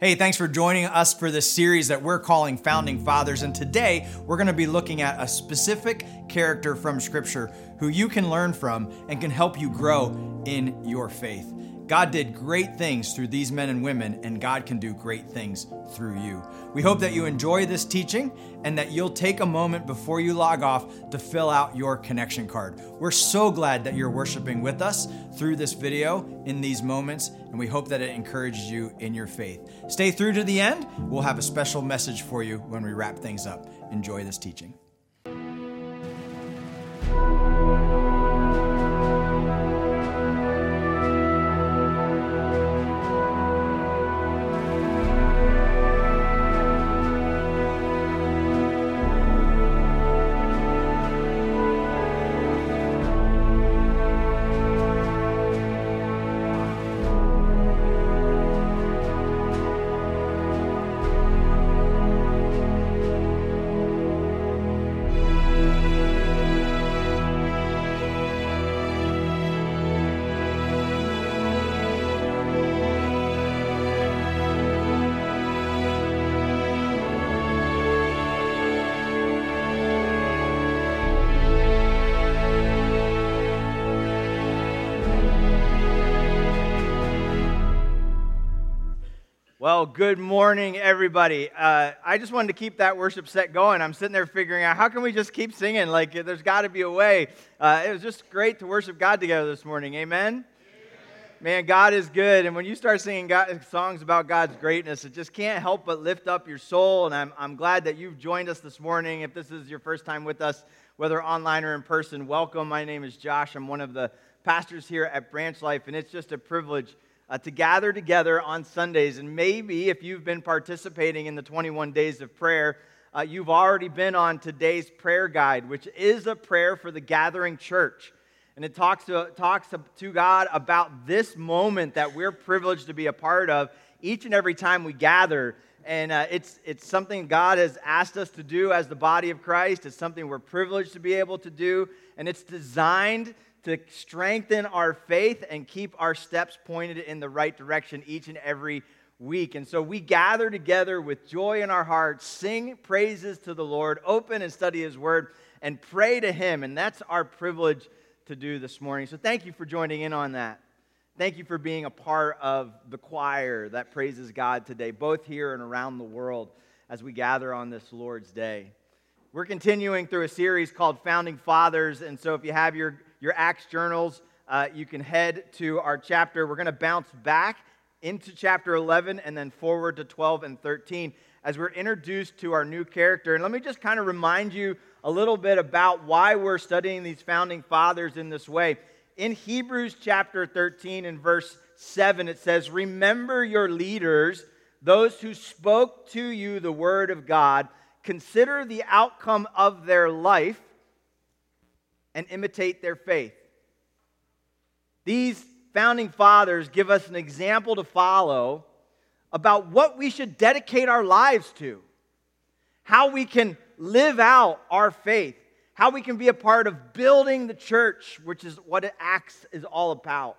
Hey, thanks for joining us for this series that we're calling Founding Fathers. And today we're going to be looking at a specific character from Scripture who you can learn from and can help you grow in your faith. God did great things through these men and women, and God can do great things through you. We hope that you enjoy this teaching and that you'll take a moment before you log off to fill out your connection card. We're so glad that you're worshiping with us through this video in these moments, and we hope that it encourages you in your faith. Stay through to the end. We'll have a special message for you when we wrap things up. Enjoy this teaching. Good morning, everybody. Uh, I just wanted to keep that worship set going. I'm sitting there figuring out how can we just keep singing? Like, there's got to be a way. Uh, it was just great to worship God together this morning. Amen? Amen? Man, God is good. And when you start singing God, songs about God's greatness, it just can't help but lift up your soul. And I'm, I'm glad that you've joined us this morning. If this is your first time with us, whether online or in person, welcome. My name is Josh. I'm one of the pastors here at Branch Life, and it's just a privilege uh, to gather together on Sundays. And maybe if you've been participating in the 21 days of prayer, uh, you've already been on today's prayer guide, which is a prayer for the gathering church. And it talks to, talks to God about this moment that we're privileged to be a part of each and every time we gather. And uh, it's, it's something God has asked us to do as the body of Christ. It's something we're privileged to be able to do. And it's designed to strengthen our faith and keep our steps pointed in the right direction each and every week. And so we gather together with joy in our hearts, sing praises to the Lord, open and study His Word, and pray to Him. And that's our privilege to do this morning. So thank you for joining in on that. Thank you for being a part of the choir that praises God today, both here and around the world as we gather on this Lord's Day. We're continuing through a series called Founding Fathers. And so if you have your your Acts journals, uh, you can head to our chapter. We're going to bounce back into chapter 11 and then forward to 12 and 13 as we're introduced to our new character. And let me just kind of remind you a little bit about why we're studying these founding fathers in this way. In Hebrews chapter 13 and verse 7, it says, Remember your leaders, those who spoke to you the word of God. Consider the outcome of their life and imitate their faith. These founding fathers give us an example to follow about what we should dedicate our lives to, how we can live out our faith, how we can be a part of building the church, which is what Acts is all about.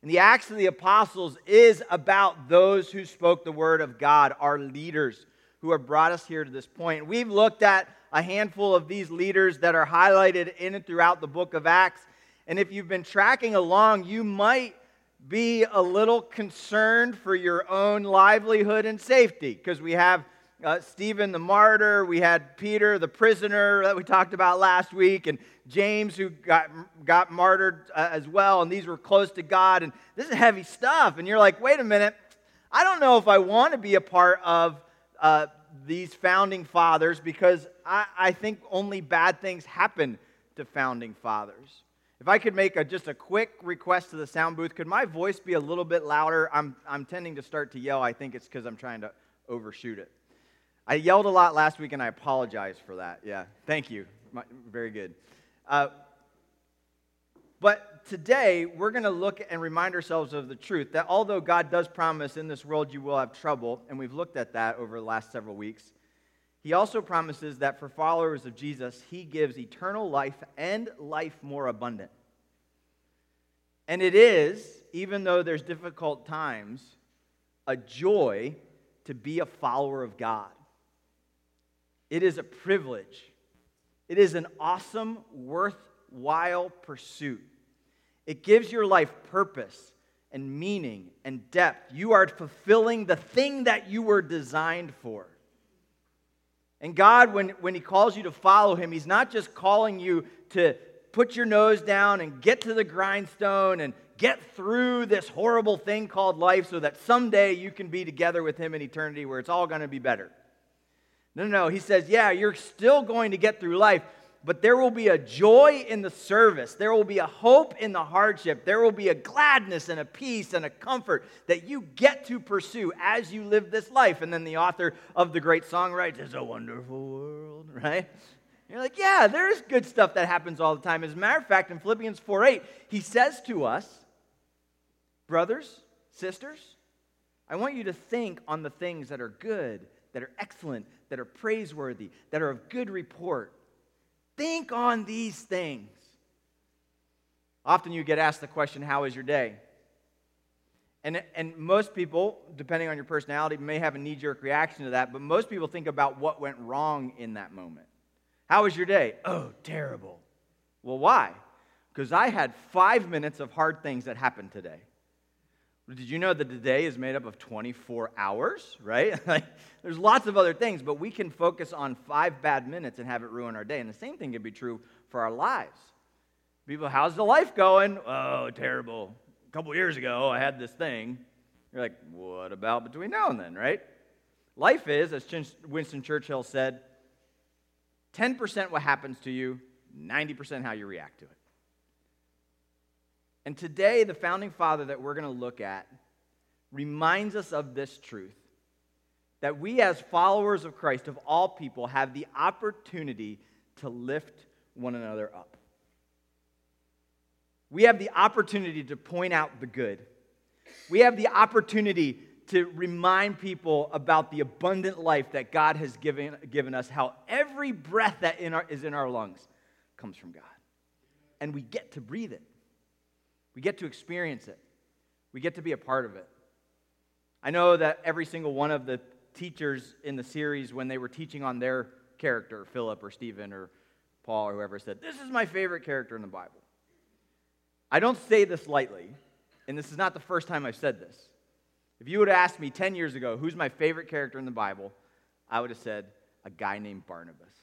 And the Acts of the Apostles is about those who spoke the word of God, our leaders who have brought us here to this point. We've looked at a handful of these leaders that are highlighted in and throughout the book of Acts. And if you've been tracking along, you might be a little concerned for your own livelihood and safety because we have uh, Stephen the martyr, we had Peter the prisoner that we talked about last week, and James who got, got martyred uh, as well. And these were close to God. And this is heavy stuff. And you're like, wait a minute, I don't know if I want to be a part of uh, these founding fathers because I, I think only bad things happen to founding fathers. If I could make a, just a quick request to the sound booth, could my voice be a little bit louder? I'm, I'm tending to start to yell. I think it's because I'm trying to overshoot it. I yelled a lot last week, and I apologize for that. Yeah, thank you. My, very good. Uh, but today, we're going to look and remind ourselves of the truth that although God does promise in this world you will have trouble, and we've looked at that over the last several weeks, he also promises that for followers of Jesus, he gives eternal life and life more abundant. And it is, even though there's difficult times, a joy to be a follower of God. It is a privilege. It is an awesome, worthwhile pursuit. It gives your life purpose and meaning and depth. You are fulfilling the thing that you were designed for. And God, when, when He calls you to follow Him, He's not just calling you to put your nose down and get to the grindstone and get through this horrible thing called life so that someday you can be together with Him in eternity where it's all going to be better. No, no, no. He says, yeah, you're still going to get through life, but there will be a joy in the service. There will be a hope in the hardship. There will be a gladness and a peace and a comfort that you get to pursue as you live this life. And then the author of the great song writes, It's a wonderful world, right? You're like, yeah, there's good stuff that happens all the time. As a matter of fact, in Philippians 4 8, he says to us, Brothers, sisters, I want you to think on the things that are good, that are excellent, that are praiseworthy, that are of good report. Think on these things. Often you get asked the question, How is your day? And, and most people, depending on your personality, may have a knee jerk reaction to that, but most people think about what went wrong in that moment. How was your day? Oh, terrible. Well, why? Because I had five minutes of hard things that happened today. Did you know that the day is made up of 24 hours, right? there's lots of other things, but we can focus on five bad minutes and have it ruin our day. And the same thing can be true for our lives. People, how's the life going? Oh, terrible. A couple years ago, I had this thing. You're like, what about between now and then, right? Life is, as Winston Churchill said, 10% what happens to you, 90% how you react to it. And today, the founding father that we're going to look at reminds us of this truth that we, as followers of Christ, of all people, have the opportunity to lift one another up. We have the opportunity to point out the good. We have the opportunity to remind people about the abundant life that God has given, given us, how every breath that in our, is in our lungs comes from God. And we get to breathe it. We get to experience it, we get to be a part of it. I know that every single one of the teachers in the series, when they were teaching on their character, Philip or Stephen or Paul or whoever, said, This is my favorite character in the Bible. I don't say this lightly, and this is not the first time I've said this. If you would have asked me 10 years ago, who's my favorite character in the Bible, I would have said, a guy named Barnabas.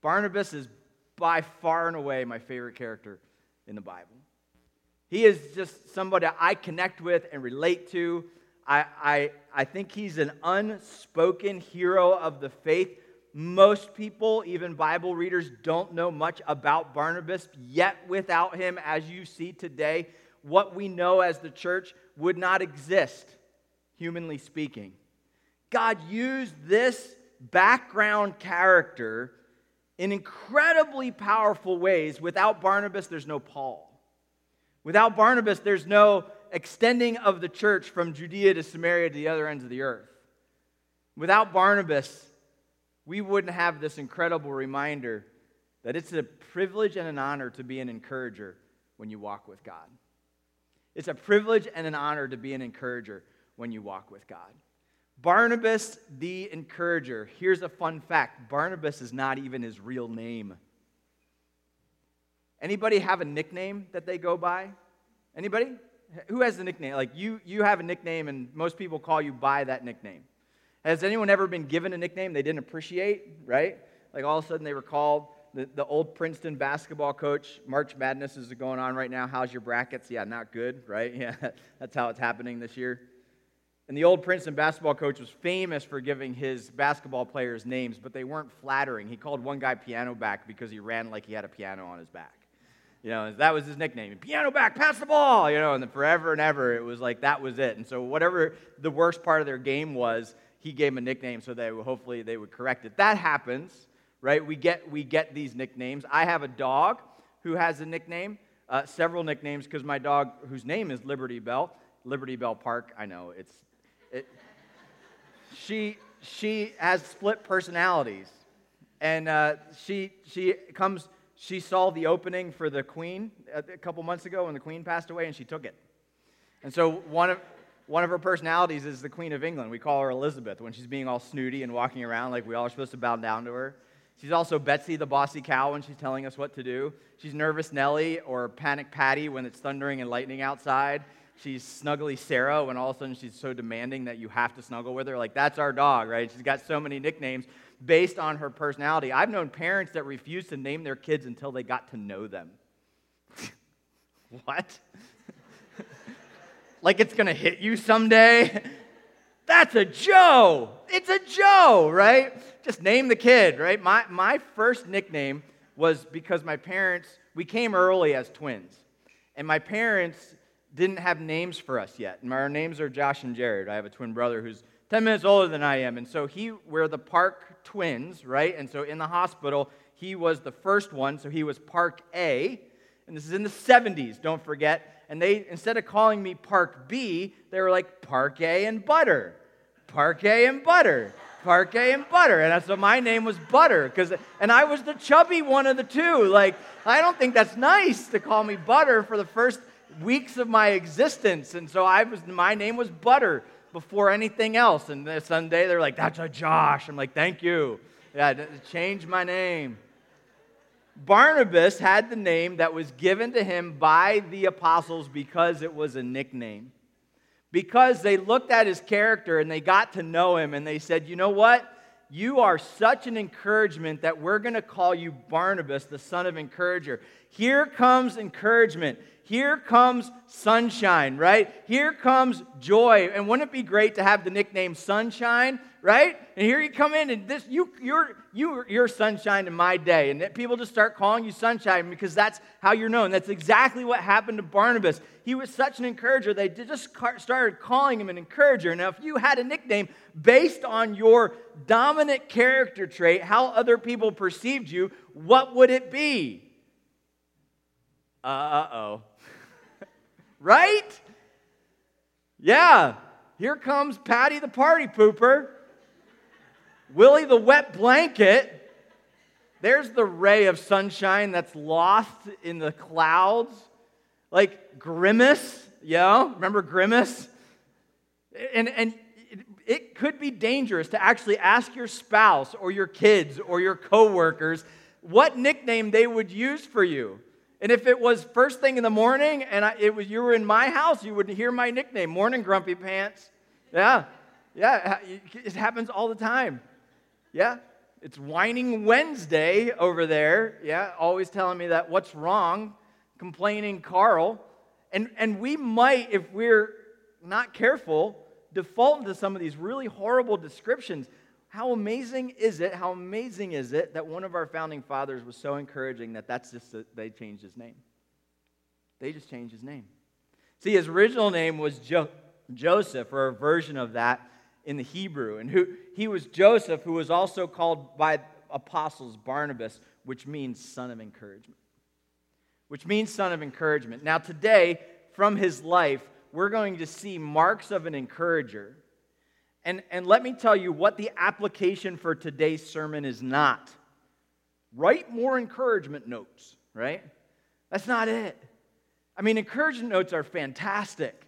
Barnabas is by far and away my favorite character in the Bible. He is just somebody I connect with and relate to. I, I, I think he's an unspoken hero of the faith. Most people, even Bible readers, don't know much about Barnabas, yet without him, as you see today, what we know as the church would not exist, humanly speaking. God used this background character in incredibly powerful ways. Without Barnabas, there's no Paul. Without Barnabas, there's no extending of the church from Judea to Samaria to the other ends of the earth. Without Barnabas, we wouldn't have this incredible reminder that it's a privilege and an honor to be an encourager when you walk with God. It's a privilege and an honor to be an encourager when you walk with God. Barnabas the encourager. Here's a fun fact Barnabas is not even his real name. Anybody have a nickname that they go by? Anybody? Who has a nickname? Like you, you have a nickname, and most people call you by that nickname. Has anyone ever been given a nickname they didn't appreciate, right? Like all of a sudden they were called the, the old Princeton basketball coach. March Madness is going on right now. How's your brackets? Yeah, not good, right? Yeah, that's how it's happening this year. And the old Princeton basketball coach was famous for giving his basketball players names, but they weren't flattering. He called one guy piano back because he ran like he had a piano on his back. You know, that was his nickname. Piano back, pass the ball, you know, and forever and ever it was like that was it. And so whatever the worst part of their game was, he gave him a nickname so that hopefully they would correct it. That happens, right? We get we get these nicknames. I have a dog who has a nickname, uh, several nicknames because my dog, whose name is Liberty Bell, Liberty Bell Park. I know it's it. she she has split personalities, and uh, she she comes she saw the opening for the queen a couple months ago when the queen passed away and she took it. And so one of, One of her personalities is the Queen of England. We call her Elizabeth when she's being all snooty and walking around like we all are supposed to bow down to her. She's also Betsy the bossy cow when she's telling us what to do. She's Nervous Nellie or Panic Patty when it's thundering and lightning outside. She's Snuggly Sarah when all of a sudden she's so demanding that you have to snuggle with her. Like, that's our dog, right? She's got so many nicknames based on her personality. I've known parents that refuse to name their kids until they got to know them. what? like it's gonna hit you someday? That's a Joe. It's a Joe, right? Just name the kid, right? My, my first nickname was because my parents, we came early as twins. And my parents didn't have names for us yet. And our names are Josh and Jared. I have a twin brother who's 10 minutes older than I am. And so he, we're the Park twins, right? And so in the hospital, he was the first one. So he was Park A. And this is in the 70s, don't forget. And they, instead of calling me Park B, they were like Park A and Butter. Park A and Butter. Park A and Butter. And so my name was Butter. Cause, and I was the chubby one of the two. Like, I don't think that's nice to call me Butter for the first weeks of my existence. And so I was, my name was Butter before anything else. And then Sunday they're like, that's a Josh. I'm like, thank you. Yeah, change my name. Barnabas had the name that was given to him by the apostles because it was a nickname. Because they looked at his character and they got to know him and they said, you know what? You are such an encouragement that we're going to call you Barnabas, the son of encourager. Here comes encouragement. Here comes sunshine, right? Here comes joy. And wouldn't it be great to have the nickname Sunshine, right? And here you come in and this you you're you you're sunshine in my day. And people just start calling you sunshine because that's how you're known. That's exactly what happened to Barnabas. He was such an encourager. They just started calling him an encourager. Now, if you had a nickname based on your dominant character trait, how other people perceived you, what would it be? Uh oh right? Yeah, here comes Patty the party pooper, Willie the wet blanket. There's the ray of sunshine that's lost in the clouds. Like Grimace, yeah, remember Grimace? And, and it could be dangerous to actually ask your spouse or your kids or your coworkers what nickname they would use for you. And if it was first thing in the morning and I, it was you were in my house, you would hear my nickname, Morning Grumpy Pants. Yeah, yeah, it happens all the time. Yeah, it's whining Wednesday over there. Yeah, always telling me that what's wrong, complaining Carl. And, and we might, if we're not careful, default into some of these really horrible descriptions. How amazing is it? How amazing is it that one of our founding fathers was so encouraging that that's just a, they changed his name. They just changed his name. See, his original name was jo- Joseph, or a version of that in the Hebrew, and who he was Joseph, who was also called by apostles Barnabas, which means son of encouragement. Which means son of encouragement. Now, today, from his life, we're going to see marks of an encourager and, and let me tell you what the application for today's sermon is not. Write more encouragement notes, right? That's not it. I mean, encouragement notes are fantastic,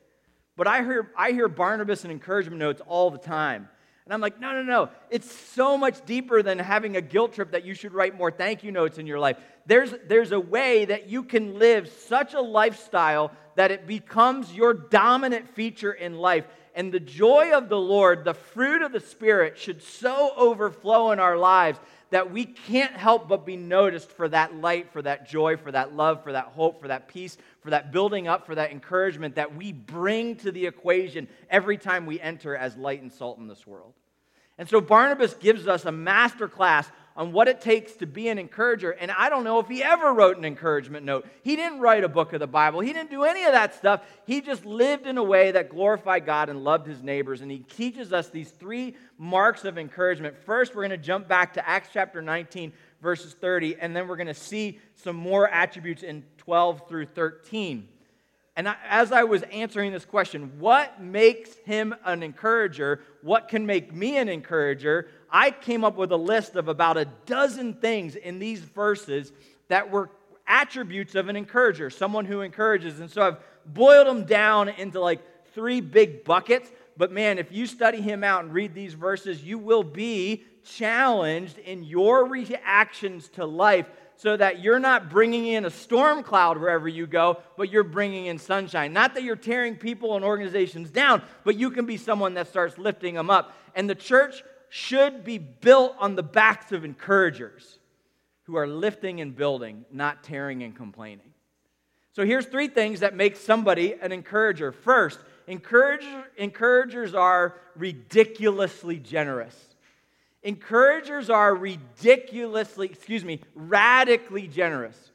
but I hear, I hear Barnabas and encouragement notes all the time. And I'm like, no, no, no. It's so much deeper than having a guilt trip that you should write more thank you notes in your life. There's, there's a way that you can live such a lifestyle that it becomes your dominant feature in life and the joy of the Lord, the fruit of the Spirit, should so overflow in our lives that we can't help but be noticed for that light, for that joy, for that love, for that hope, for that peace, for that building up, for that encouragement that we bring to the equation every time we enter as light and salt in this world. And so Barnabas gives us a master class on what it takes to be an encourager. And I don't know if he ever wrote an encouragement note. He didn't write a book of the Bible, he didn't do any of that stuff. He just lived in a way that glorified God and loved his neighbors. And he teaches us these three marks of encouragement. First, we're going to jump back to Acts chapter 19, verses 30, and then we're going to see some more attributes in 12 through 13. And as I was answering this question, what makes him an encourager? What can make me an encourager? I came up with a list of about a dozen things in these verses that were attributes of an encourager, someone who encourages. And so I've boiled them down into like three big buckets. But man, if you study him out and read these verses, you will be challenged in your reactions to life so that you're not bringing in a storm cloud wherever you go, but you're bringing in sunshine. Not that you're tearing people and organizations down, but you can be someone that starts lifting them up. And the church should be built on the backs of encouragers who are lifting and building, not tearing and complaining. So here's three things that make somebody an encourager. First, encourager, encouragers are ridiculously generous. Encouragers are ridiculously, excuse me, radically generous.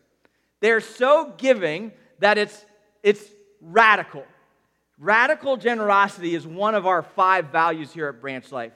They're so giving that it's, it's radical. Radical generosity is one of our five values here at Branch Life.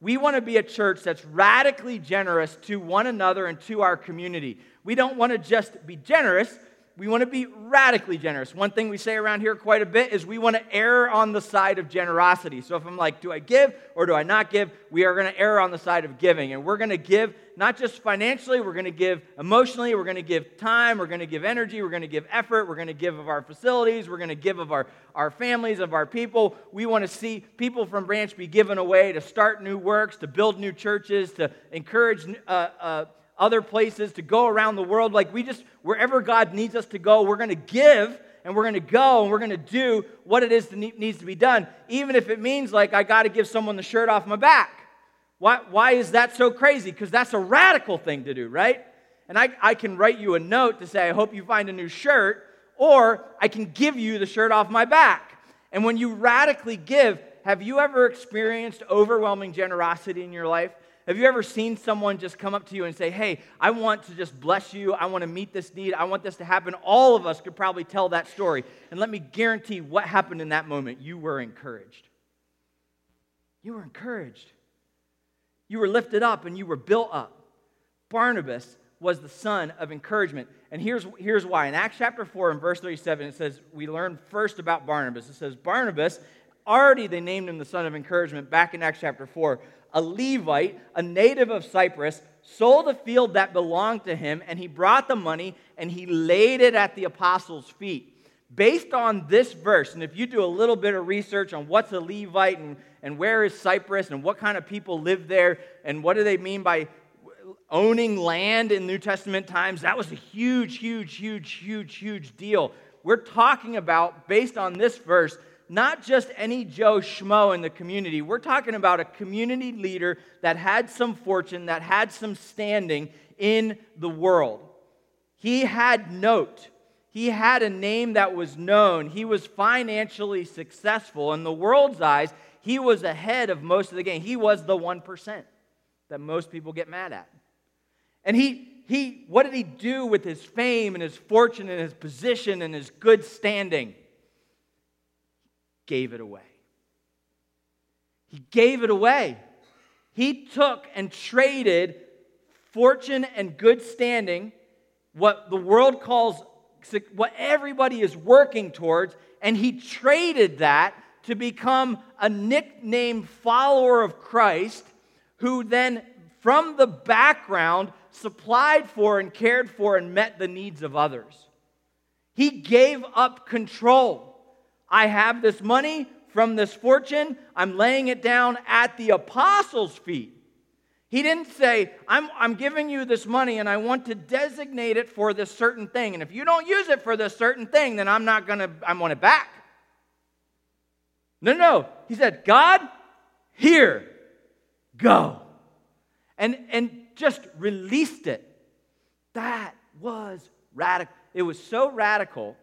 We want to be a church that's radically generous to one another and to our community. We don't want to just be generous, we want to be radically generous. One thing we say around here quite a bit is we want to err on the side of generosity. So if I'm like, do I give or do I not give? We are going to err on the side of giving. And we're going to give not just financially, we're going to give emotionally, we're going to give time, we're going to give energy, we're going to give effort, we're going to give of our facilities, we're going to give of our, our families, of our people. We want to see people from Branch be given away to start new works, to build new churches, to encourage. Uh, uh, other places, to go around the world. Like we just, wherever God needs us to go, we're going to give and we're going to go and we're going to do what it is that needs to be done, even if it means like I got to give someone the shirt off my back. Why, why is that so crazy? Because that's a radical thing to do, right? And I, I can write you a note to say, I hope you find a new shirt, or I can give you the shirt off my back. And when you radically give, have you ever experienced overwhelming generosity in your life? Have you ever seen someone just come up to you and say, Hey, I want to just bless you. I want to meet this need. I want this to happen? All of us could probably tell that story. And let me guarantee what happened in that moment. You were encouraged. You were encouraged. You were lifted up and you were built up. Barnabas was the son of encouragement. And here's, here's why. In Acts chapter 4 and verse 37, it says, We learn first about Barnabas. It says, Barnabas, already they named him the son of encouragement back in Acts chapter 4 a Levite, a native of Cyprus, sold a field that belonged to him, and he brought the money and he laid it at the apostles' feet. Based on this verse, and if you do a little bit of research on what's a Levite and, and where is Cyprus and what kind of people live there and what do they mean by owning land in New Testament times, that was a huge, huge, huge, huge, huge deal. We're talking about, based on this verse, not just any Joe Schmo in the community. We're talking about a community leader that had some fortune, that had some standing in the world. He had note. He had a name that was known. He was financially successful. In the world's eyes, he was ahead of most of the game. He was the 1% that most people get mad at. And he, he, what did he do with his fame and his fortune and his position and his good standing? Gave it away. He gave it away. He took and traded fortune and good standing, what the world calls, what everybody is working towards, and he traded that to become a nickname follower of Christ who then, from the background, supplied for and cared for and met the needs of others. He gave up control. I have this money from this fortune. I'm laying it down at the apostles' feet. He didn't say, I'm, I'm giving you this money and I want to designate it for this certain thing. And if you don't use it for this certain thing, then I'm not going to, I want it back. No, no. He said, God, here, go. And, and just released it. That was radical. It was so radical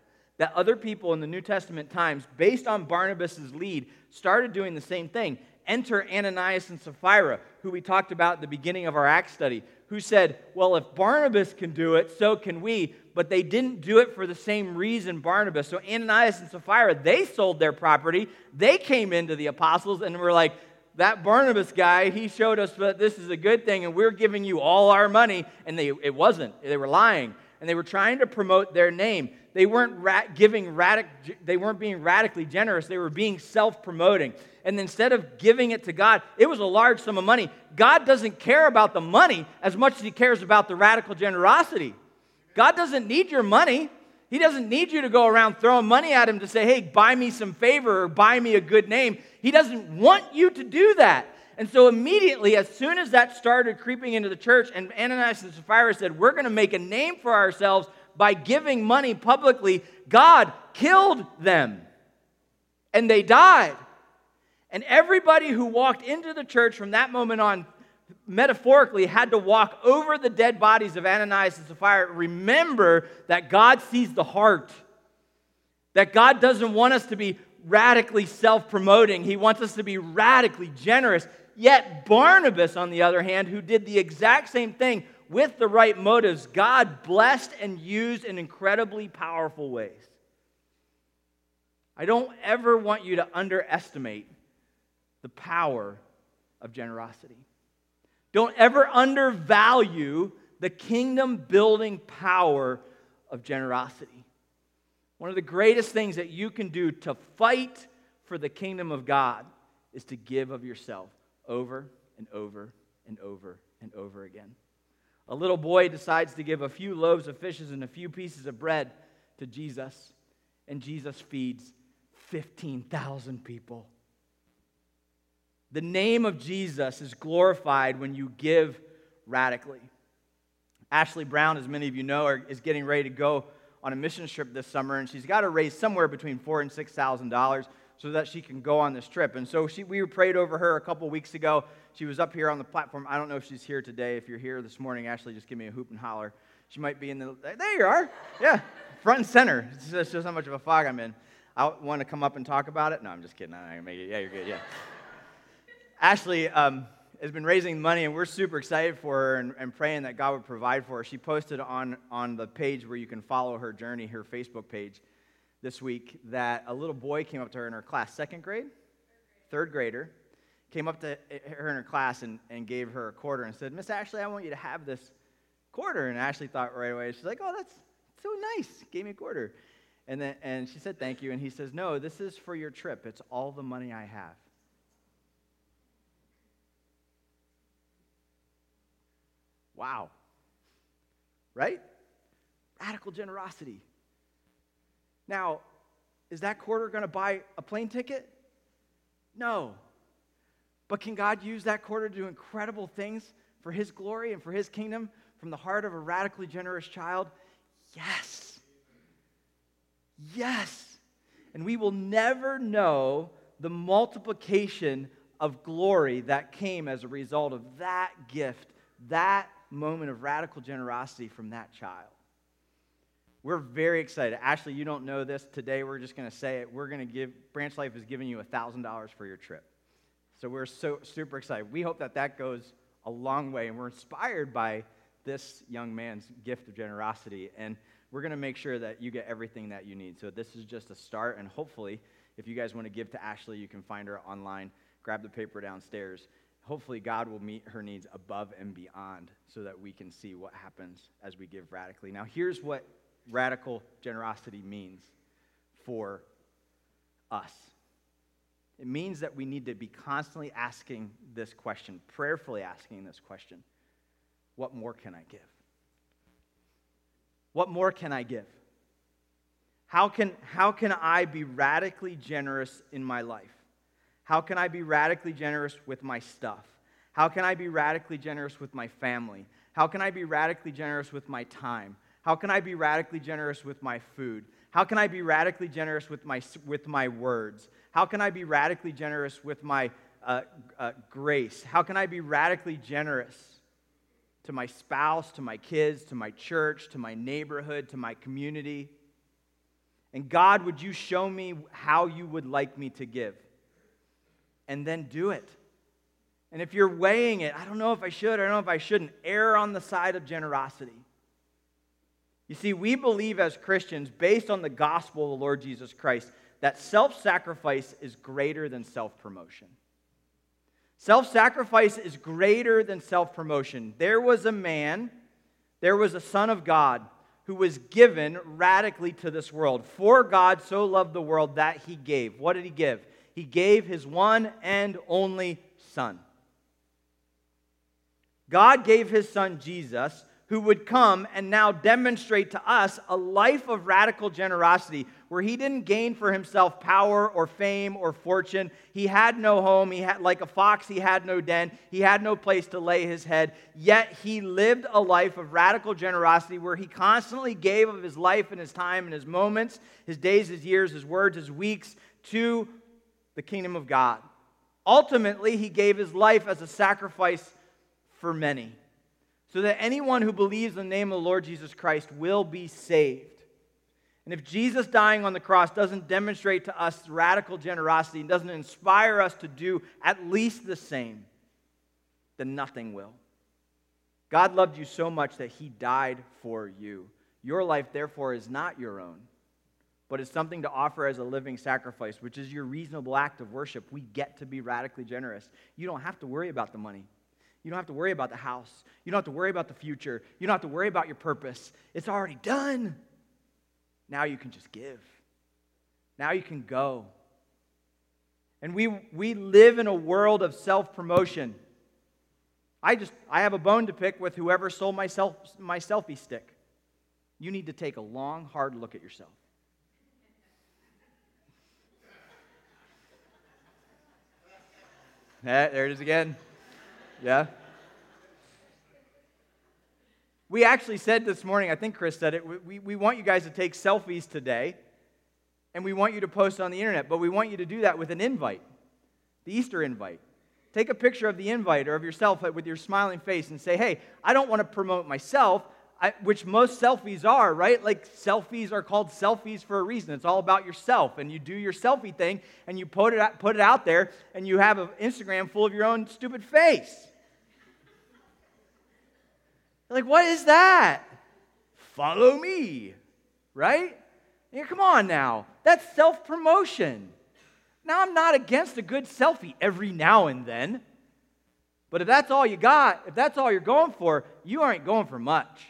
that other people in the New Testament times, based on Barnabas' lead, started doing the same thing. Enter Ananias and Sapphira, who we talked about at the beginning of our Acts study, who said, Well, if Barnabas can do it, so can we. But they didn't do it for the same reason Barnabas. So Ananias and Sapphira, they sold their property. They came into the apostles and were like, that Barnabas guy, he showed us that this is a good thing and we're giving you all our money. And they, it wasn't. They were lying. And they were trying to promote their name they weren't giving radic- they weren't being radically generous. They were being self-promoting. And instead of giving it to god it was a large sum of money. God doesn't care about the money as much as he cares about the radical generosity. God doesn't need your money. He doesn't need you to go around throwing money at him to say, hey, buy me some favor or buy me a good name. He doesn't want you to do that. And so, immediately, as soon as that started creeping into the church, and Ananias and Sapphira said, We're going to make a name for ourselves by giving money publicly, God killed them. And they died. And everybody who walked into the church from that moment on metaphorically had to walk over the dead bodies of Ananias and Sapphira. Remember that God sees the heart, that God doesn't want us to be radically self promoting, He wants us to be radically generous. Yet, Barnabas, on the other hand, who did the exact same thing with the right motives, God blessed and used in incredibly powerful ways. I don't ever want you to underestimate the power of generosity. Don't ever undervalue the kingdom building power of generosity. One of the greatest things that you can do to fight for the kingdom of God is to give of yourself over and over and over and over again. A little boy decides to give a few loaves of fishes and a few pieces of bread to Jesus, and Jesus feeds 15,000 people. The name of Jesus is glorified when you give radically. Ashley Brown, as many of you know, is getting ready to go on a mission trip this summer, and she's got to raise somewhere between four and six thousand dollars so that she can go on this trip. And so she, we prayed over her a couple weeks ago. She was up here on the platform. I don't know if she's here today. If you're here this morning, Ashley, just give me a hoop and holler. She might be in the. There you are. Yeah, front and center. It's just how much of a fog I'm in. I want to come up and talk about it. No, I'm just kidding. Gonna make it. Yeah, you're good. Yeah. Ashley um, has been raising money, and we're super excited for her and, and, praying that God would provide for her. She posted on, on the page where you can follow her journey, her Facebook page, this week, that a little boy came up to her in her class, second grade, third grader, came up to her in her class and, and gave her a quarter and said, Miss Ashley, I want you to have this quarter. And Ashley thought right away, she's like, oh, that's so nice. Gave me a quarter. And, then, and she said, thank you. And he says, no, this is for your trip. It's all the money I have. Wow. Right? Radical generosity. Now, is that quarter going to buy a plane ticket? No. But can God use that quarter to do incredible things for His glory and for His kingdom from the heart of a radically generous child? Yes. Yes. And we will never know the multiplication of glory that came as a result of that gift, that moment of radical generosity from that child. We're very excited. Ashley, you don't know this. Today, we're just going to say it. We're going to give, Branch Life is giving you $1,000 for your trip. So we're so super excited. We hope that that goes a long way, and we're inspired by this young man's gift of generosity. And we're going to make sure that you get everything that you need. So this is just a start, and hopefully, if you guys want to give to Ashley, you can find her online. Grab the paper downstairs hopefully God will meet her needs above and beyond so that we can see what happens as we give radically. Now, here's what radical generosity means for us it means that we need to be constantly asking this question, prayerfully asking this question What more can I give? What more can I give? How can, how can I be radically generous in my life? How can I be radically generous with my stuff? How can I be radically generous with my family? How can I be radically generous with my time? How can I be radically generous with my food? How can I be radically generous with my, with my words? How can I be radically generous with my uh, uh, grace? How can I be radically generous to my spouse, to my kids, to my church, to my neighborhood, to my community? And God, would you show me how you would like me to give? and then do it. And if you're weighing it, I don't know if I should, I don't know if I shouldn't, err on the side of generosity. You see, we believe as Christians, based on the gospel of the Lord Jesus Christ, that self sacrifice is greater than self promotion. Self sacrifice is greater than self promotion. There was a man, there was a son of God who was given radically to this world. For God so loved the world that he gave. What did he give? he gave his one and only Son. God gave his Son Jesus who would come and now demonstrate to us a life of radical generosity where he didn't gain for himself power or fame or fortune. He had no home. He had, like a fox, he had no den. He had no place to lay his head. Yet he lived a life of radical generosity where he constantly gave of his life and his time and his moments, his days, his years, his words, his weeks to the kingdom of God. Ultimately, he gave his life as a sacrifice for many so that anyone who believes in the name of the Lord Jesus Christ will be saved. And if Jesus dying on the cross doesn't demonstrate to us radical generosity and doesn't inspire us to do at least the same, then nothing will. God loved you so much that he died for you. Your life, therefore, is not your own, but is something to offer as a living sacrifice, which is your reasonable act of worship. We get to be radically generous. You don't have to worry about the money. You don't have to worry about the house. You don't have to worry about the future. You don't have to worry about your purpose. It's already done. Now you can just give. Now you can go. And we, we live in a world of self promotion. I just I have a bone to pick with whoever sold my, self, my selfie stick. You need to take a long, hard look at yourself. Eh, there it is again. Yeah? We actually said this morning, I think Chris said it, we, we want you guys to take selfies today, and we want you to post on the internet, but we want you to do that with an invite, the Easter invite. Take a picture of the invite or of yourself with your smiling face and say, hey, I don't want to promote myself, I, which most selfies are, right? Like selfies are called selfies for a reason. It's all about yourself, and you do your selfie thing, and you put it put it out there, and you have an Instagram full of your own stupid face. Like, what is that? Follow me, right? Yeah, come on now. That's self promotion. Now, I'm not against a good selfie every now and then. But if that's all you got, if that's all you're going for, you aren't going for much.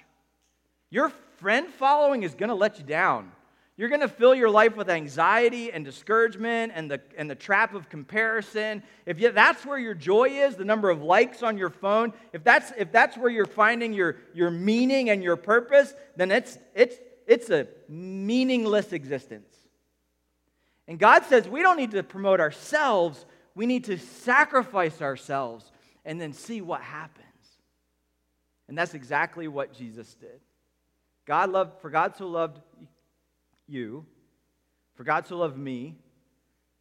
Your friend following is going to let you down. You're going to fill your life with anxiety and discouragement and the, and the trap of comparison. If you, that's where your joy is, the number of likes on your phone, if that's, if that's where you're finding your, your meaning and your purpose, then it's, it's, it's a meaningless existence. And God says we don't need to promote ourselves, we need to sacrifice ourselves and then see what happens. And that's exactly what Jesus did. God loved, for God so loved you, for God so loved me,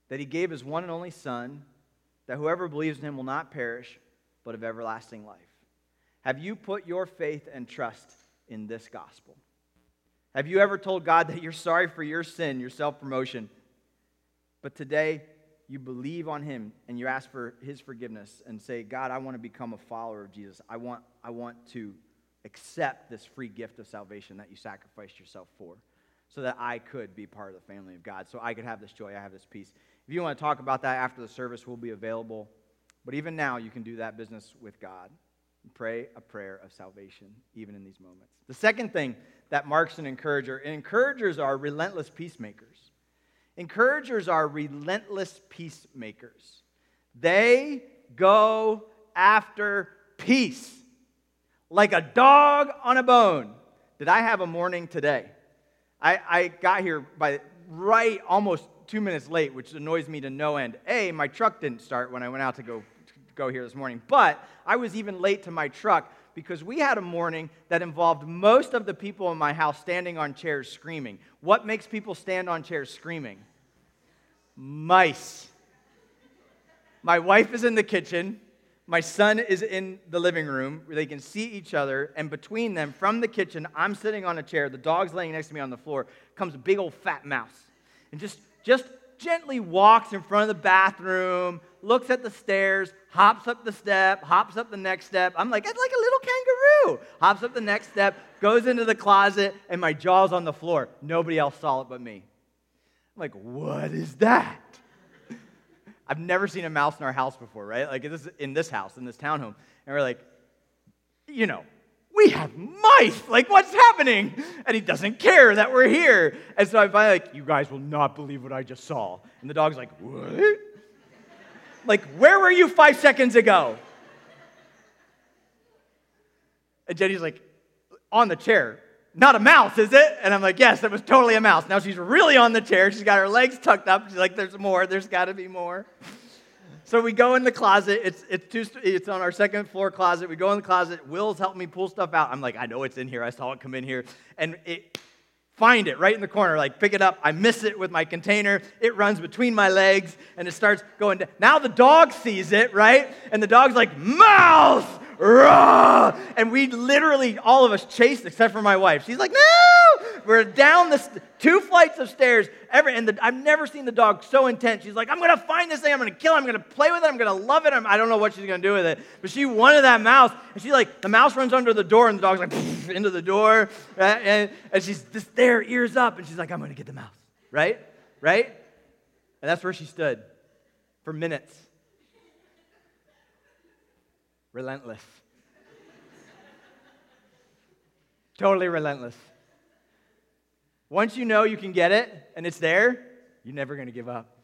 that he gave his one and only Son, that whoever believes in him will not perish, but have everlasting life. Have you put your faith and trust in this gospel? Have you ever told God that you're sorry for your sin, your self promotion, but today you believe on him and you ask for his forgiveness and say, God, I want to become a follower of Jesus. I want, I want to accept this free gift of salvation that you sacrificed yourself for so that I could be part of the family of God, so I could have this joy, I have this peace. If you want to talk about that after the service, we'll be available. But even now, you can do that business with God. Pray a prayer of salvation, even in these moments. The second thing that marks an encourager encouragers are relentless peacemakers. Encouragers are relentless peacemakers. They go after peace like a dog on a bone. Did I have a morning today? I, I got here by right almost two minutes late, which annoys me to no end. A, my truck didn't start when I went out to go, to go here this morning, but I was even late to my truck because we had a morning that involved most of the people in my house standing on chairs screaming. What makes people stand on chairs screaming? Mice. My wife is in the kitchen. My son is in the living room where they can see each other, and between them, from the kitchen, I'm sitting on a chair, the dog's laying next to me on the floor, comes a big old fat mouse. And just, just gently walks in front of the bathroom, looks at the stairs, hops up the step, hops up the next step. I'm like, it's like a little kangaroo. Hops up the next step, goes into the closet, and my jaw's on the floor. Nobody else saw it but me. I'm like, what is that? I've never seen a mouse in our house before, right? Like this in this house, in this townhome. And we're like, you know, we have mice. Like, what's happening? And he doesn't care that we're here. And so I'm finally like, you guys will not believe what I just saw. And the dog's like, what? like, where were you five seconds ago? And Jenny's like, on the chair. Not a mouse, is it? And I'm like, Yes, it was totally a mouse. Now she's really on the chair. She's got her legs tucked up. She's like, There's more. There's got to be more. So we go in the closet. It's, it's, two, it's on our second floor closet. We go in the closet. Will's helping me pull stuff out. I'm like, I know it's in here. I saw it come in here. And it, find it right in the corner, like pick it up. I miss it with my container. It runs between my legs and it starts going down. Now the dog sees it, right? And the dog's like, mouse! Rah! And we literally, all of us chased except for my wife. She's like, no! We're down the st- two flights of stairs. Every, and the, I've never seen the dog so intense. She's like, I'm going to find this thing. I'm going to kill it. I'm going to play with it. I'm going to love it. I'm, I do not know what she's going to do with it. But she wanted that mouse. And she's like, the mouse runs under the door, and the dog's like, into the door. Right? And, and she's just there, ears up. And she's like, I'm going to get the mouse. Right? Right? And that's where she stood for minutes relentless. totally relentless. Once you know you can get it and it's there, you're never going to give up.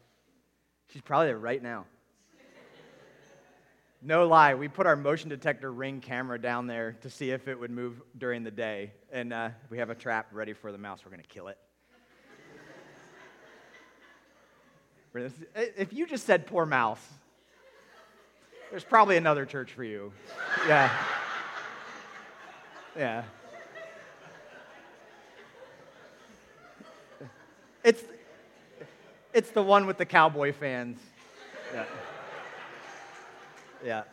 She's probably there right now. No lie, we put our motion detector ring camera down there to see if it would move during the day. And uh, we have a trap ready for the mouse. We're going to kill it. if you just said poor mouse, there's probably another church for you. Yeah. Yeah. It's, it's the one with the cowboy fans. Yeah. Yeah.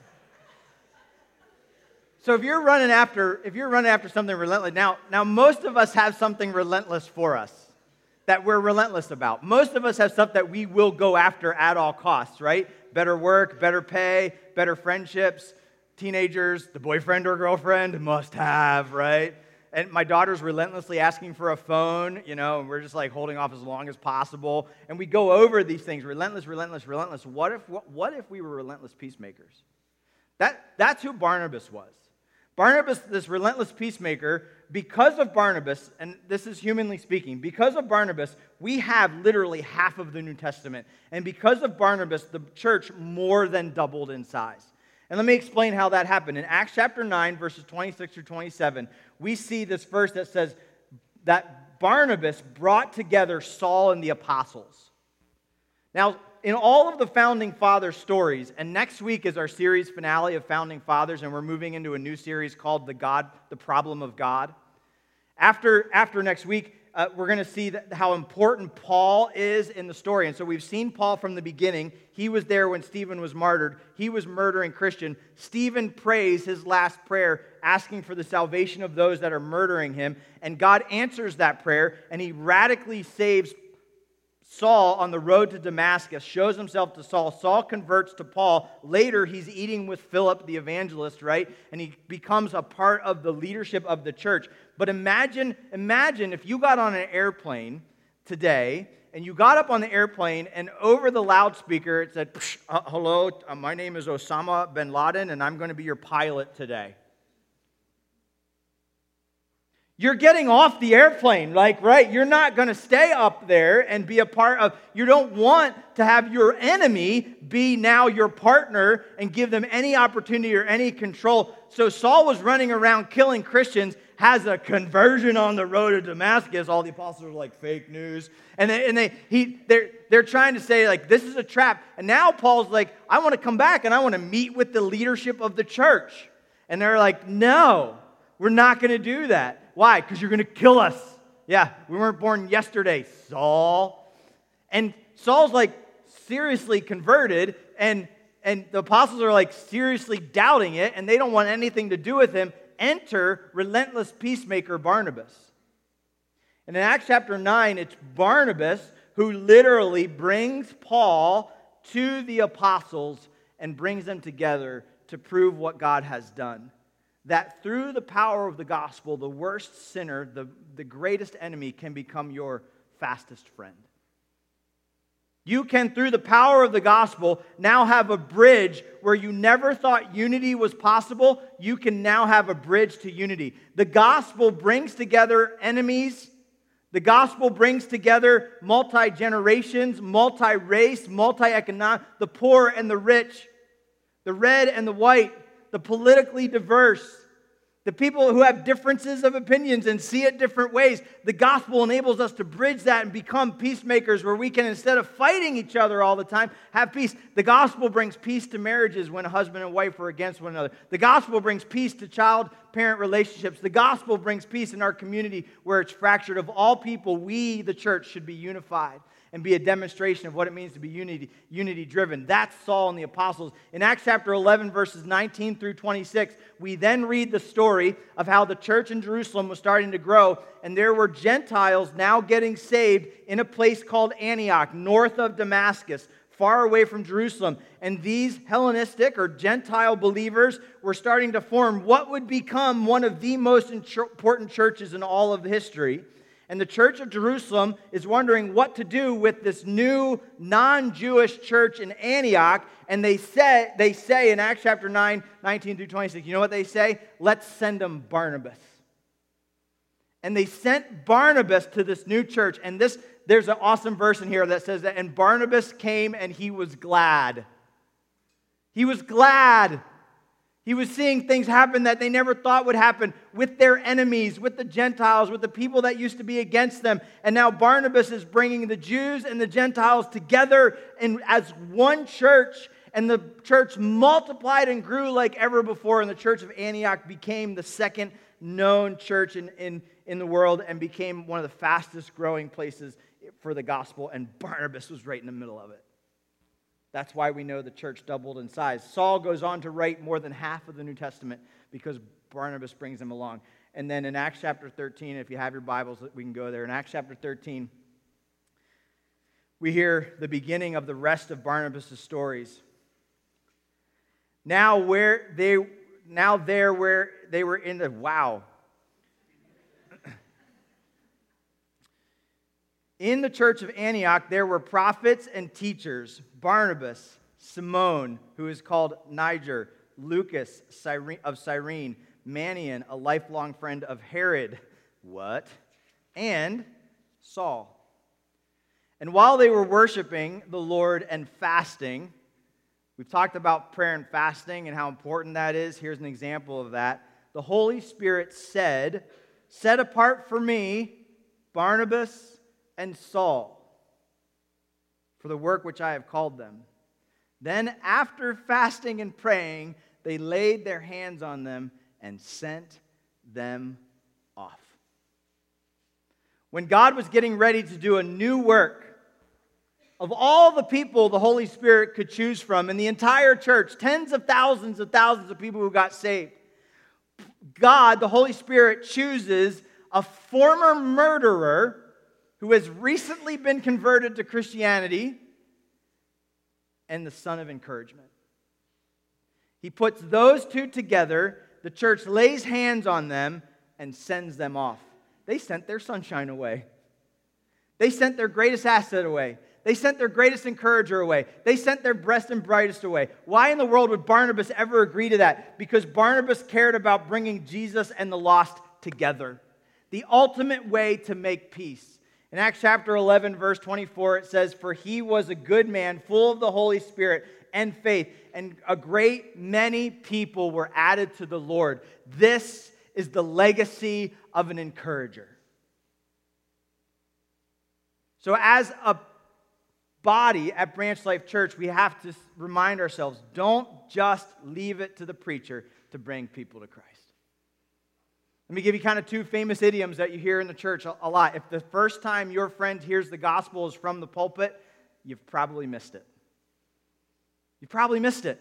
So if you're running after, if you're running after something relentless, now, now most of us have something relentless for us that we're relentless about. Most of us have stuff that we will go after at all costs, right? Better work, better pay, better friendships. Teenagers, the boyfriend or girlfriend must have, right? And my daughter's relentlessly asking for a phone, you know, and we're just like holding off as long as possible. And we go over these things relentless, relentless, relentless. What if, what, what if we were relentless peacemakers? That, that's who Barnabas was. Barnabas, this relentless peacemaker, because of Barnabas, and this is humanly speaking, because of Barnabas, we have literally half of the New Testament. And because of Barnabas, the church more than doubled in size. And let me explain how that happened. In Acts chapter 9, verses 26 through 27, we see this verse that says that Barnabas brought together Saul and the apostles. Now, in all of the founding father stories, and next week is our series finale of founding fathers, and we're moving into a new series called The God, the Problem of God. After, after next week, uh, we're going to see how important Paul is in the story. And so we've seen Paul from the beginning. He was there when Stephen was martyred. He was murdering Christian. Stephen prays his last prayer, asking for the salvation of those that are murdering him. And God answers that prayer, and he radically saves Saul on the road to Damascus shows himself to Saul. Saul converts to Paul. Later, he's eating with Philip the evangelist, right? And he becomes a part of the leadership of the church. But imagine, imagine if you got on an airplane today and you got up on the airplane and over the loudspeaker it said, uh, Hello, uh, my name is Osama bin Laden and I'm going to be your pilot today. You're getting off the airplane, like, right? You're not going to stay up there and be a part of, you don't want to have your enemy be now your partner and give them any opportunity or any control. So Saul was running around killing Christians, has a conversion on the road to Damascus. All the apostles are like fake news. And they, and they, he, they're, they're trying to say, like, this is a trap. And now Paul's like, I want to come back and I want to meet with the leadership of the church. And they're like, no, we're not going to do that. Why? Because you're going to kill us. Yeah, we weren't born yesterday, Saul. And Saul's like seriously converted, and, and the apostles are like seriously doubting it, and they don't want anything to do with him. Enter relentless peacemaker Barnabas. And in Acts chapter 9, it's Barnabas who literally brings Paul to the apostles and brings them together to prove what God has done that through the power of the gospel, the worst sinner, the, the greatest enemy, can become your fastest friend. You can, through the power of the gospel, now have a bridge where you never thought unity was possible. You can now have a bridge to unity. The gospel brings together enemies. The gospel brings together multi generations, multi race, multi economic, the poor and the rich, the red and the white, the politically diverse, the people who have differences of opinions and see it different ways. The gospel enables us to bridge that and become peacemakers where we can, instead of fighting each other all the time, have peace. The gospel brings peace to marriages when a husband and wife are against one another. The gospel brings peace to child parent relationships. The gospel brings peace in our community where it's fractured. Of all people, we, the church, should be unified and be a demonstration of what it means to be unity, unity driven. That's Saul and the apostles. In Acts chapter 11, verses 19 through 26, we then read the story of how the church in Jerusalem was starting to grow, and there were Gentiles now getting saved in a place called Antioch, north of Damascus far away from Jerusalem. And these Hellenistic or Gentile believers were starting to form what would become one of the most important churches in all of history. And the church of Jerusalem is wondering what to do with this new non Jewish church in Antioch. And they say, they say in Acts chapter 9, 19 through 26, you know what they say? Let's send them Barnabas. And they sent Barnabas to this new church. And this, there's an awesome verse in here that says that, and Barnabas came and he was glad. He was glad he was seeing things happen that they never thought would happen with their enemies, with the Gentiles, with the people that used to be against them. And now Barnabas is bringing the Jews and the Gentiles together in, as one church. And the church multiplied and grew like ever before. And the church of Antioch became the second known church in, in, in the world and became one of the fastest growing places for the gospel. And Barnabas was right in the middle of it. That's why we know the church doubled in size. Saul goes on to write more than half of the New Testament because Barnabas brings him along. And then in Acts chapter 13, if you have your Bibles, we can go there. In Acts chapter 13, we hear the beginning of the rest of Barnabas' stories. Now, where they now there where they were in the wow, In the church of Antioch, there were prophets and teachers Barnabas, Simon, who is called Niger, Lucius of Cyrene, Manaen, a lifelong friend of Herod. What? And Saul. And while they were worshiping the Lord and fasting, we've talked about prayer and fasting and how important that is. Here's an example of that. The Holy Spirit said, Set apart for me Barnabas and Saul for the work which I have called them. Then, after fasting and praying, they laid their hands on them and sent them off. When God was getting ready to do a new work, of all the people the Holy Spirit could choose from in the entire church, tens of thousands of thousands of people who got saved, God, the Holy Spirit, chooses a former murderer who has recently been converted to Christianity, and the son of encouragement. He puts those two together, the church lays hands on them, and sends them off. They sent their sunshine away. They sent their greatest asset away. They sent their greatest encourager away. They sent their best and brightest away. Why in the world would Barnabas ever agree to that? Because Barnabas cared about bringing Jesus and the lost together. The ultimate way to make peace. In Acts chapter 11, verse 24, it says, For he was a good man, full of the Holy Spirit and faith, and a great many people were added to the Lord. This is the legacy of an encourager. So, as a body at Branch Life Church, we have to remind ourselves don't just leave it to the preacher to bring people to Christ. Let me give you kind of two famous idioms that you hear in the church a lot. If the first time your friend hears the gospel is from the pulpit, you've probably missed it. You've probably missed it.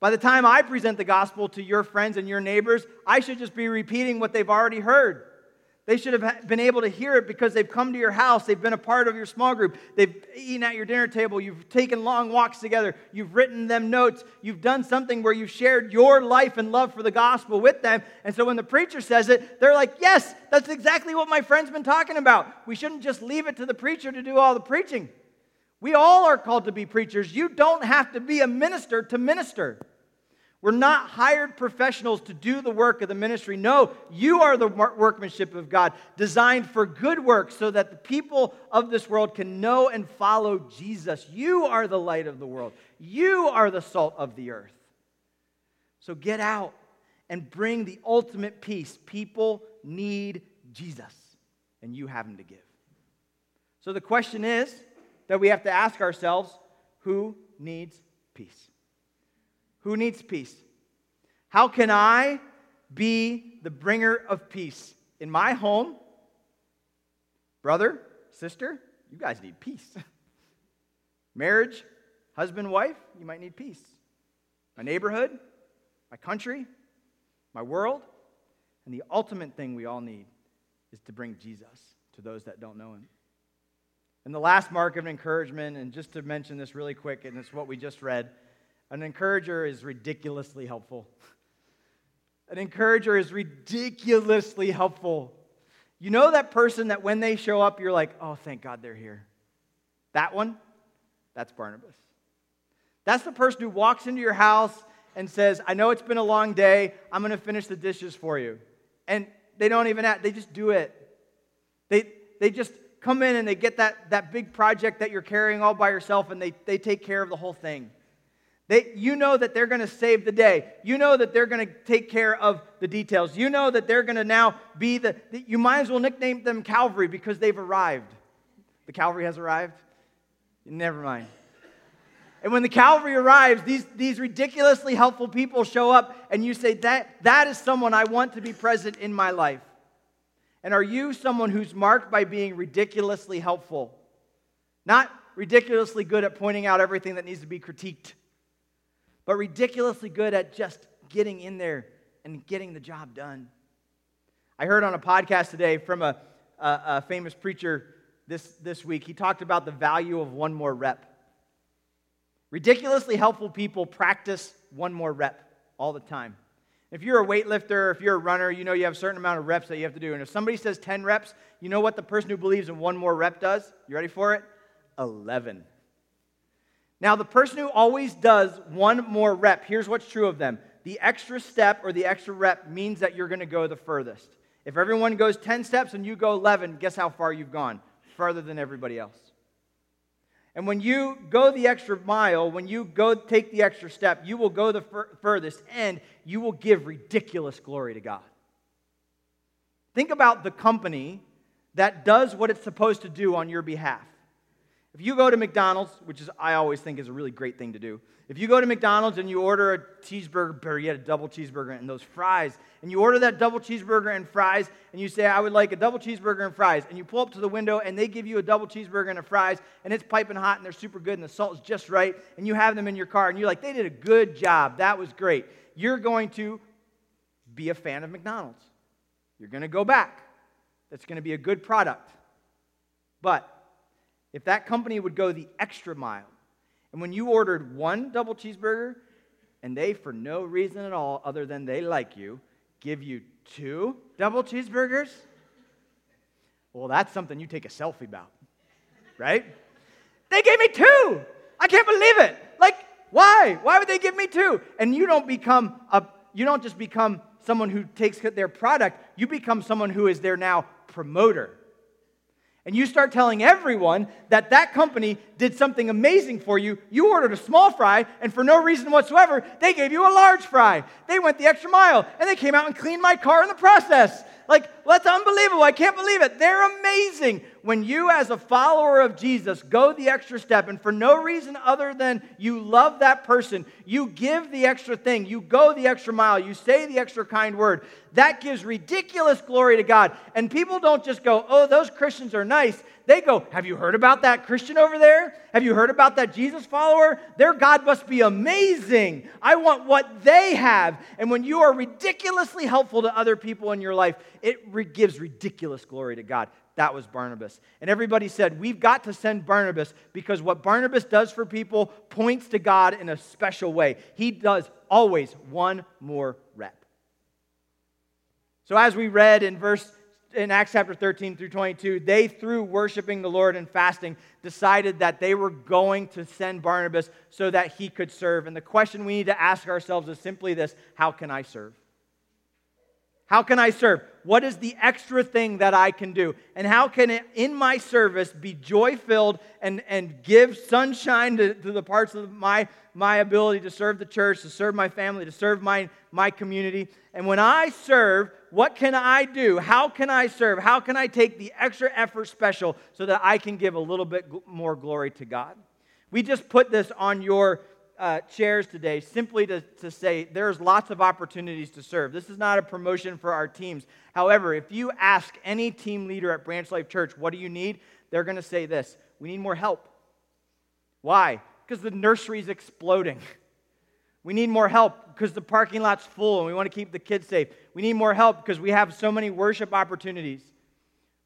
By the time I present the gospel to your friends and your neighbors, I should just be repeating what they've already heard. They should have been able to hear it because they've come to your house, they've been a part of your small group, they've eaten at your dinner table, you've taken long walks together, you've written them notes, you've done something where you've shared your life and love for the gospel with them. And so when the preacher says it, they're like, Yes, that's exactly what my friend's been talking about. We shouldn't just leave it to the preacher to do all the preaching. We all are called to be preachers. You don't have to be a minister to minister. We're not hired professionals to do the work of the ministry. No, you are the workmanship of God, designed for good work so that the people of this world can know and follow Jesus. You are the light of the world, you are the salt of the earth. So get out and bring the ultimate peace. People need Jesus, and you have him to give. So the question is that we have to ask ourselves who needs peace? Who needs peace? How can I be the bringer of peace in my home? Brother, sister, you guys need peace. Marriage, husband, wife, you might need peace. My neighborhood, my country, my world, and the ultimate thing we all need is to bring Jesus to those that don't know him. And the last mark of encouragement, and just to mention this really quick, and it's what we just read an encourager is ridiculously helpful. An encourager is ridiculously helpful. You know that person that when they show up, you're like, oh, thank God they're here. That one, that's Barnabas. That's the person who walks into your house and says, I know it's been a long day. I'm going to finish the dishes for you. And they don't even act, they just do it. They, they just come in and they get that, that big project that you're carrying all by yourself and they, they take care of the whole thing. They, you know that they're going to save the day. You know that they're going to take care of the details. You know that they're going to now be the, you might as well nickname them Calvary because they've arrived. The Calvary has arrived? Never mind. And when the Calvary arrives, these, these ridiculously helpful people show up, and you say, that, that is someone I want to be present in my life. And are you someone who's marked by being ridiculously helpful? Not ridiculously good at pointing out everything that needs to be critiqued, but ridiculously good at just getting in there and getting the job done. I heard on a podcast today from a, a, a famous preacher this, this week, he talked about the value of one more rep. Ridiculously helpful people practice one more rep all the time. If you're a weightlifter, if you're a runner, you know you have a certain amount of reps that you have to do. And if somebody says 10 reps, you know what the person who believes in one more rep does? You ready for it? 11. Now, the person who always does one more rep, here's what's true of them the extra step or the extra rep means that you're going to go the furthest. If everyone goes 10 steps and you go 11, guess how far you've gone? Farther than everybody else. And when you go the extra mile, when you go take the extra step, you will go the fur- furthest and you will give ridiculous glory to God. Think about the company that does what it's supposed to do on your behalf. If you go to McDonald's, which is I always think is a really great thing to do, if you go to McDonald's and you order a cheeseburger, or you get a double cheeseburger and those fries, and you order that double cheeseburger and fries, and you say, I would like a double cheeseburger and fries, and you pull up to the window and they give you a double cheeseburger and a fries, and it's piping hot and they're super good and the salt is just right, and you have them in your car, and you're like, they did a good job. That was great. You're going to be a fan of McDonald's. You're going to go back. That's going to be a good product. But if that company would go the extra mile, and when you ordered one double cheeseburger, and they, for no reason at all other than they like you, give you two double cheeseburgers, well, that's something you take a selfie about, right? They gave me two. I can't believe it. Like, why? Why would they give me two? And you don't become a, you don't just become someone who takes their product, you become someone who is their now promoter and you start telling everyone that that company did something amazing for you, you ordered a small fry, and for no reason whatsoever, they gave you a large fry. They went the extra mile, and they came out and cleaned my car in the process. Like, that's unbelievable. I can't believe it. They're amazing. When you, as a follower of Jesus, go the extra step, and for no reason other than you love that person, you give the extra thing, you go the extra mile, you say the extra kind word, that gives ridiculous glory to God. And people don't just go, oh, those Christians are nice. They go, Have you heard about that Christian over there? Have you heard about that Jesus follower? Their God must be amazing. I want what they have. And when you are ridiculously helpful to other people in your life, it gives ridiculous glory to God. That was Barnabas. And everybody said, We've got to send Barnabas because what Barnabas does for people points to God in a special way. He does always one more rep. So, as we read in verse in Acts chapter 13 through 22, they, through worshiping the Lord and fasting, decided that they were going to send Barnabas so that he could serve. And the question we need to ask ourselves is simply this How can I serve? How can I serve? What is the extra thing that I can do? And how can it, in my service, be joy filled and, and give sunshine to, to the parts of my, my ability to serve the church, to serve my family, to serve my, my community? And when I serve, what can I do? How can I serve? How can I take the extra effort special so that I can give a little bit more glory to God? We just put this on your uh, chairs today simply to, to say there's lots of opportunities to serve. This is not a promotion for our teams. However, if you ask any team leader at Branch Life Church, what do you need? They're going to say this we need more help. Why? Because the nursery is exploding. We need more help because the parking lot's full and we want to keep the kids safe. We need more help because we have so many worship opportunities.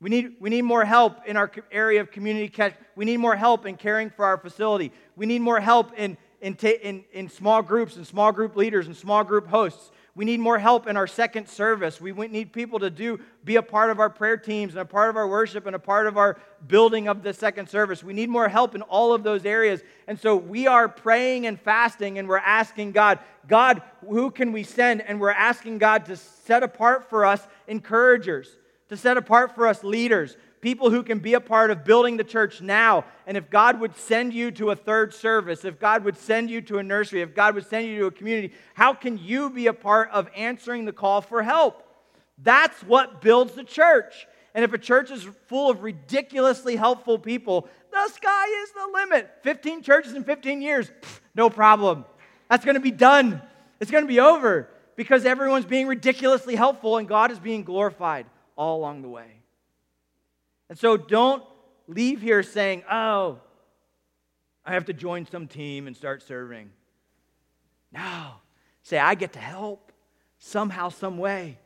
We need, we need more help in our area of community catch. We need more help in caring for our facility. We need more help in in, ta- in, in small groups and small group leaders and small group hosts. We need more help in our second service. We need people to do be a part of our prayer teams and a part of our worship and a part of our building of the second service. We need more help in all of those areas. And so we are praying and fasting and we're asking God, God, who can we send? And we're asking God to set apart for us encouragers, to set apart for us leaders, people who can be a part of building the church now. And if God would send you to a third service, if God would send you to a nursery, if God would send you to a community, how can you be a part of answering the call for help? That's what builds the church. And if a church is full of ridiculously helpful people, the sky is the limit. 15 churches in 15 years, no problem. That's going to be done. It's going to be over because everyone's being ridiculously helpful and God is being glorified all along the way. And so don't leave here saying, oh, I have to join some team and start serving. No. Say, I get to help somehow, some way.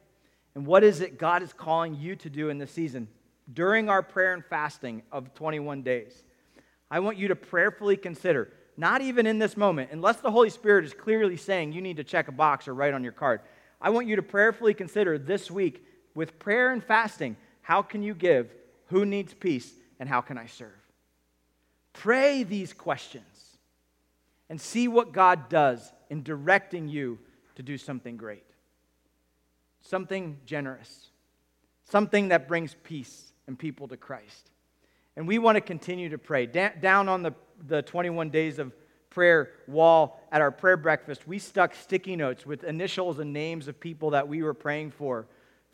And what is it God is calling you to do in this season? During our prayer and fasting of 21 days, I want you to prayerfully consider, not even in this moment, unless the Holy Spirit is clearly saying you need to check a box or write on your card. I want you to prayerfully consider this week with prayer and fasting how can you give who needs peace? And how can I serve? Pray these questions and see what God does in directing you to do something great, something generous, something that brings peace and people to Christ. And we want to continue to pray. Da- down on the, the 21 days of prayer wall at our prayer breakfast, we stuck sticky notes with initials and names of people that we were praying for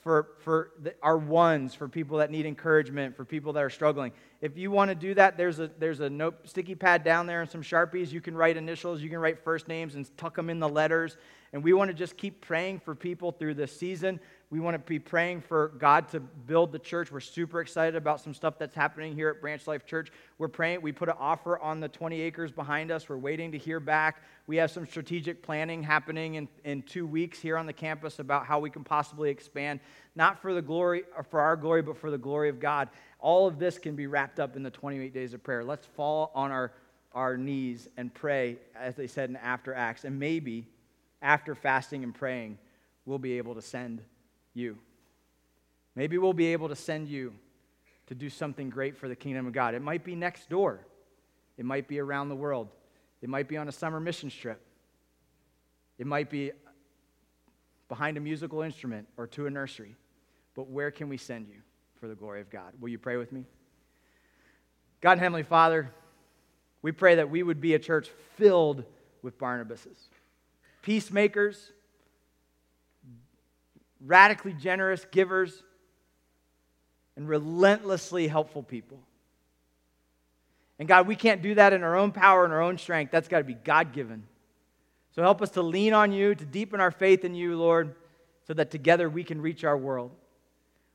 for, for the, our ones, for people that need encouragement, for people that are struggling. If you want to do that, there's a, there's a note, sticky pad down there and some Sharpies. You can write initials, you can write first names and tuck them in the letters. And we want to just keep praying for people through this season. We want to be praying for God to build the church. We're super excited about some stuff that's happening here at Branch Life Church. We're praying. We put an offer on the 20 acres behind us. We're waiting to hear back. We have some strategic planning happening in, in two weeks here on the campus about how we can possibly expand, not for the glory or for our glory, but for the glory of God. All of this can be wrapped up in the 28 days of prayer. Let's fall on our, our knees and pray, as they said in After Acts. And maybe after fasting and praying, we'll be able to send you. Maybe we'll be able to send you to do something great for the kingdom of God. It might be next door, it might be around the world, it might be on a summer mission trip, it might be behind a musical instrument or to a nursery. But where can we send you for the glory of God? Will you pray with me? God and Heavenly Father, we pray that we would be a church filled with Barnabases, peacemakers radically generous givers, and relentlessly helpful people. And God, we can't do that in our own power and our own strength. That's got to be God given. So help us to lean on you, to deepen our faith in you, Lord, so that together we can reach our world.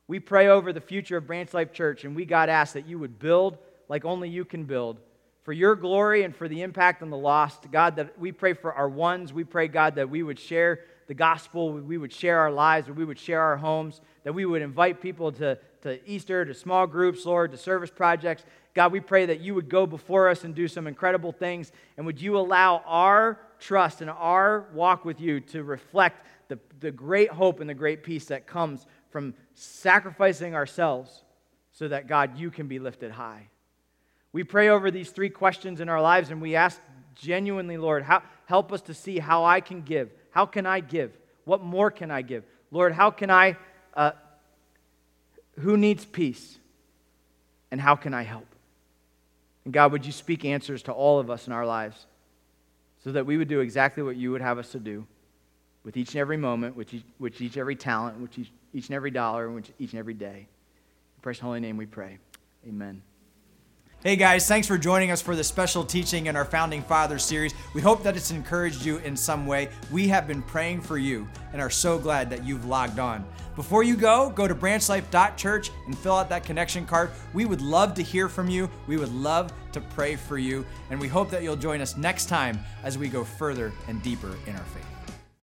We pray over the future of Branch Life Church, and we, God, ask that you would build like only you can build for your glory and for the impact on the lost. God, that we pray for our ones. We pray, God, that we would share the gospel, we would share our lives, or we would share our homes, that we would invite people to, to Easter, to small groups, Lord, to service projects. God, we pray that you would go before us and do some incredible things. And would you allow our trust and our walk with you to reflect the, the great hope and the great peace that comes from sacrificing ourselves so that, God, you can be lifted high. We pray over these three questions in our lives and we ask genuinely, Lord, how, help us to see how I can give how can I give? What more can I give? Lord, how can I, uh, who needs peace? And how can I help? And God, would you speak answers to all of us in our lives so that we would do exactly what you would have us to do with each and every moment, with each, with each every talent, with each, each and every dollar, with each and every day. In Christ's holy name we pray. Amen. Hey guys, thanks for joining us for this special teaching in our Founding Fathers series. We hope that it's encouraged you in some way. We have been praying for you and are so glad that you've logged on. Before you go, go to branchlife.church and fill out that connection card. We would love to hear from you. We would love to pray for you. And we hope that you'll join us next time as we go further and deeper in our faith.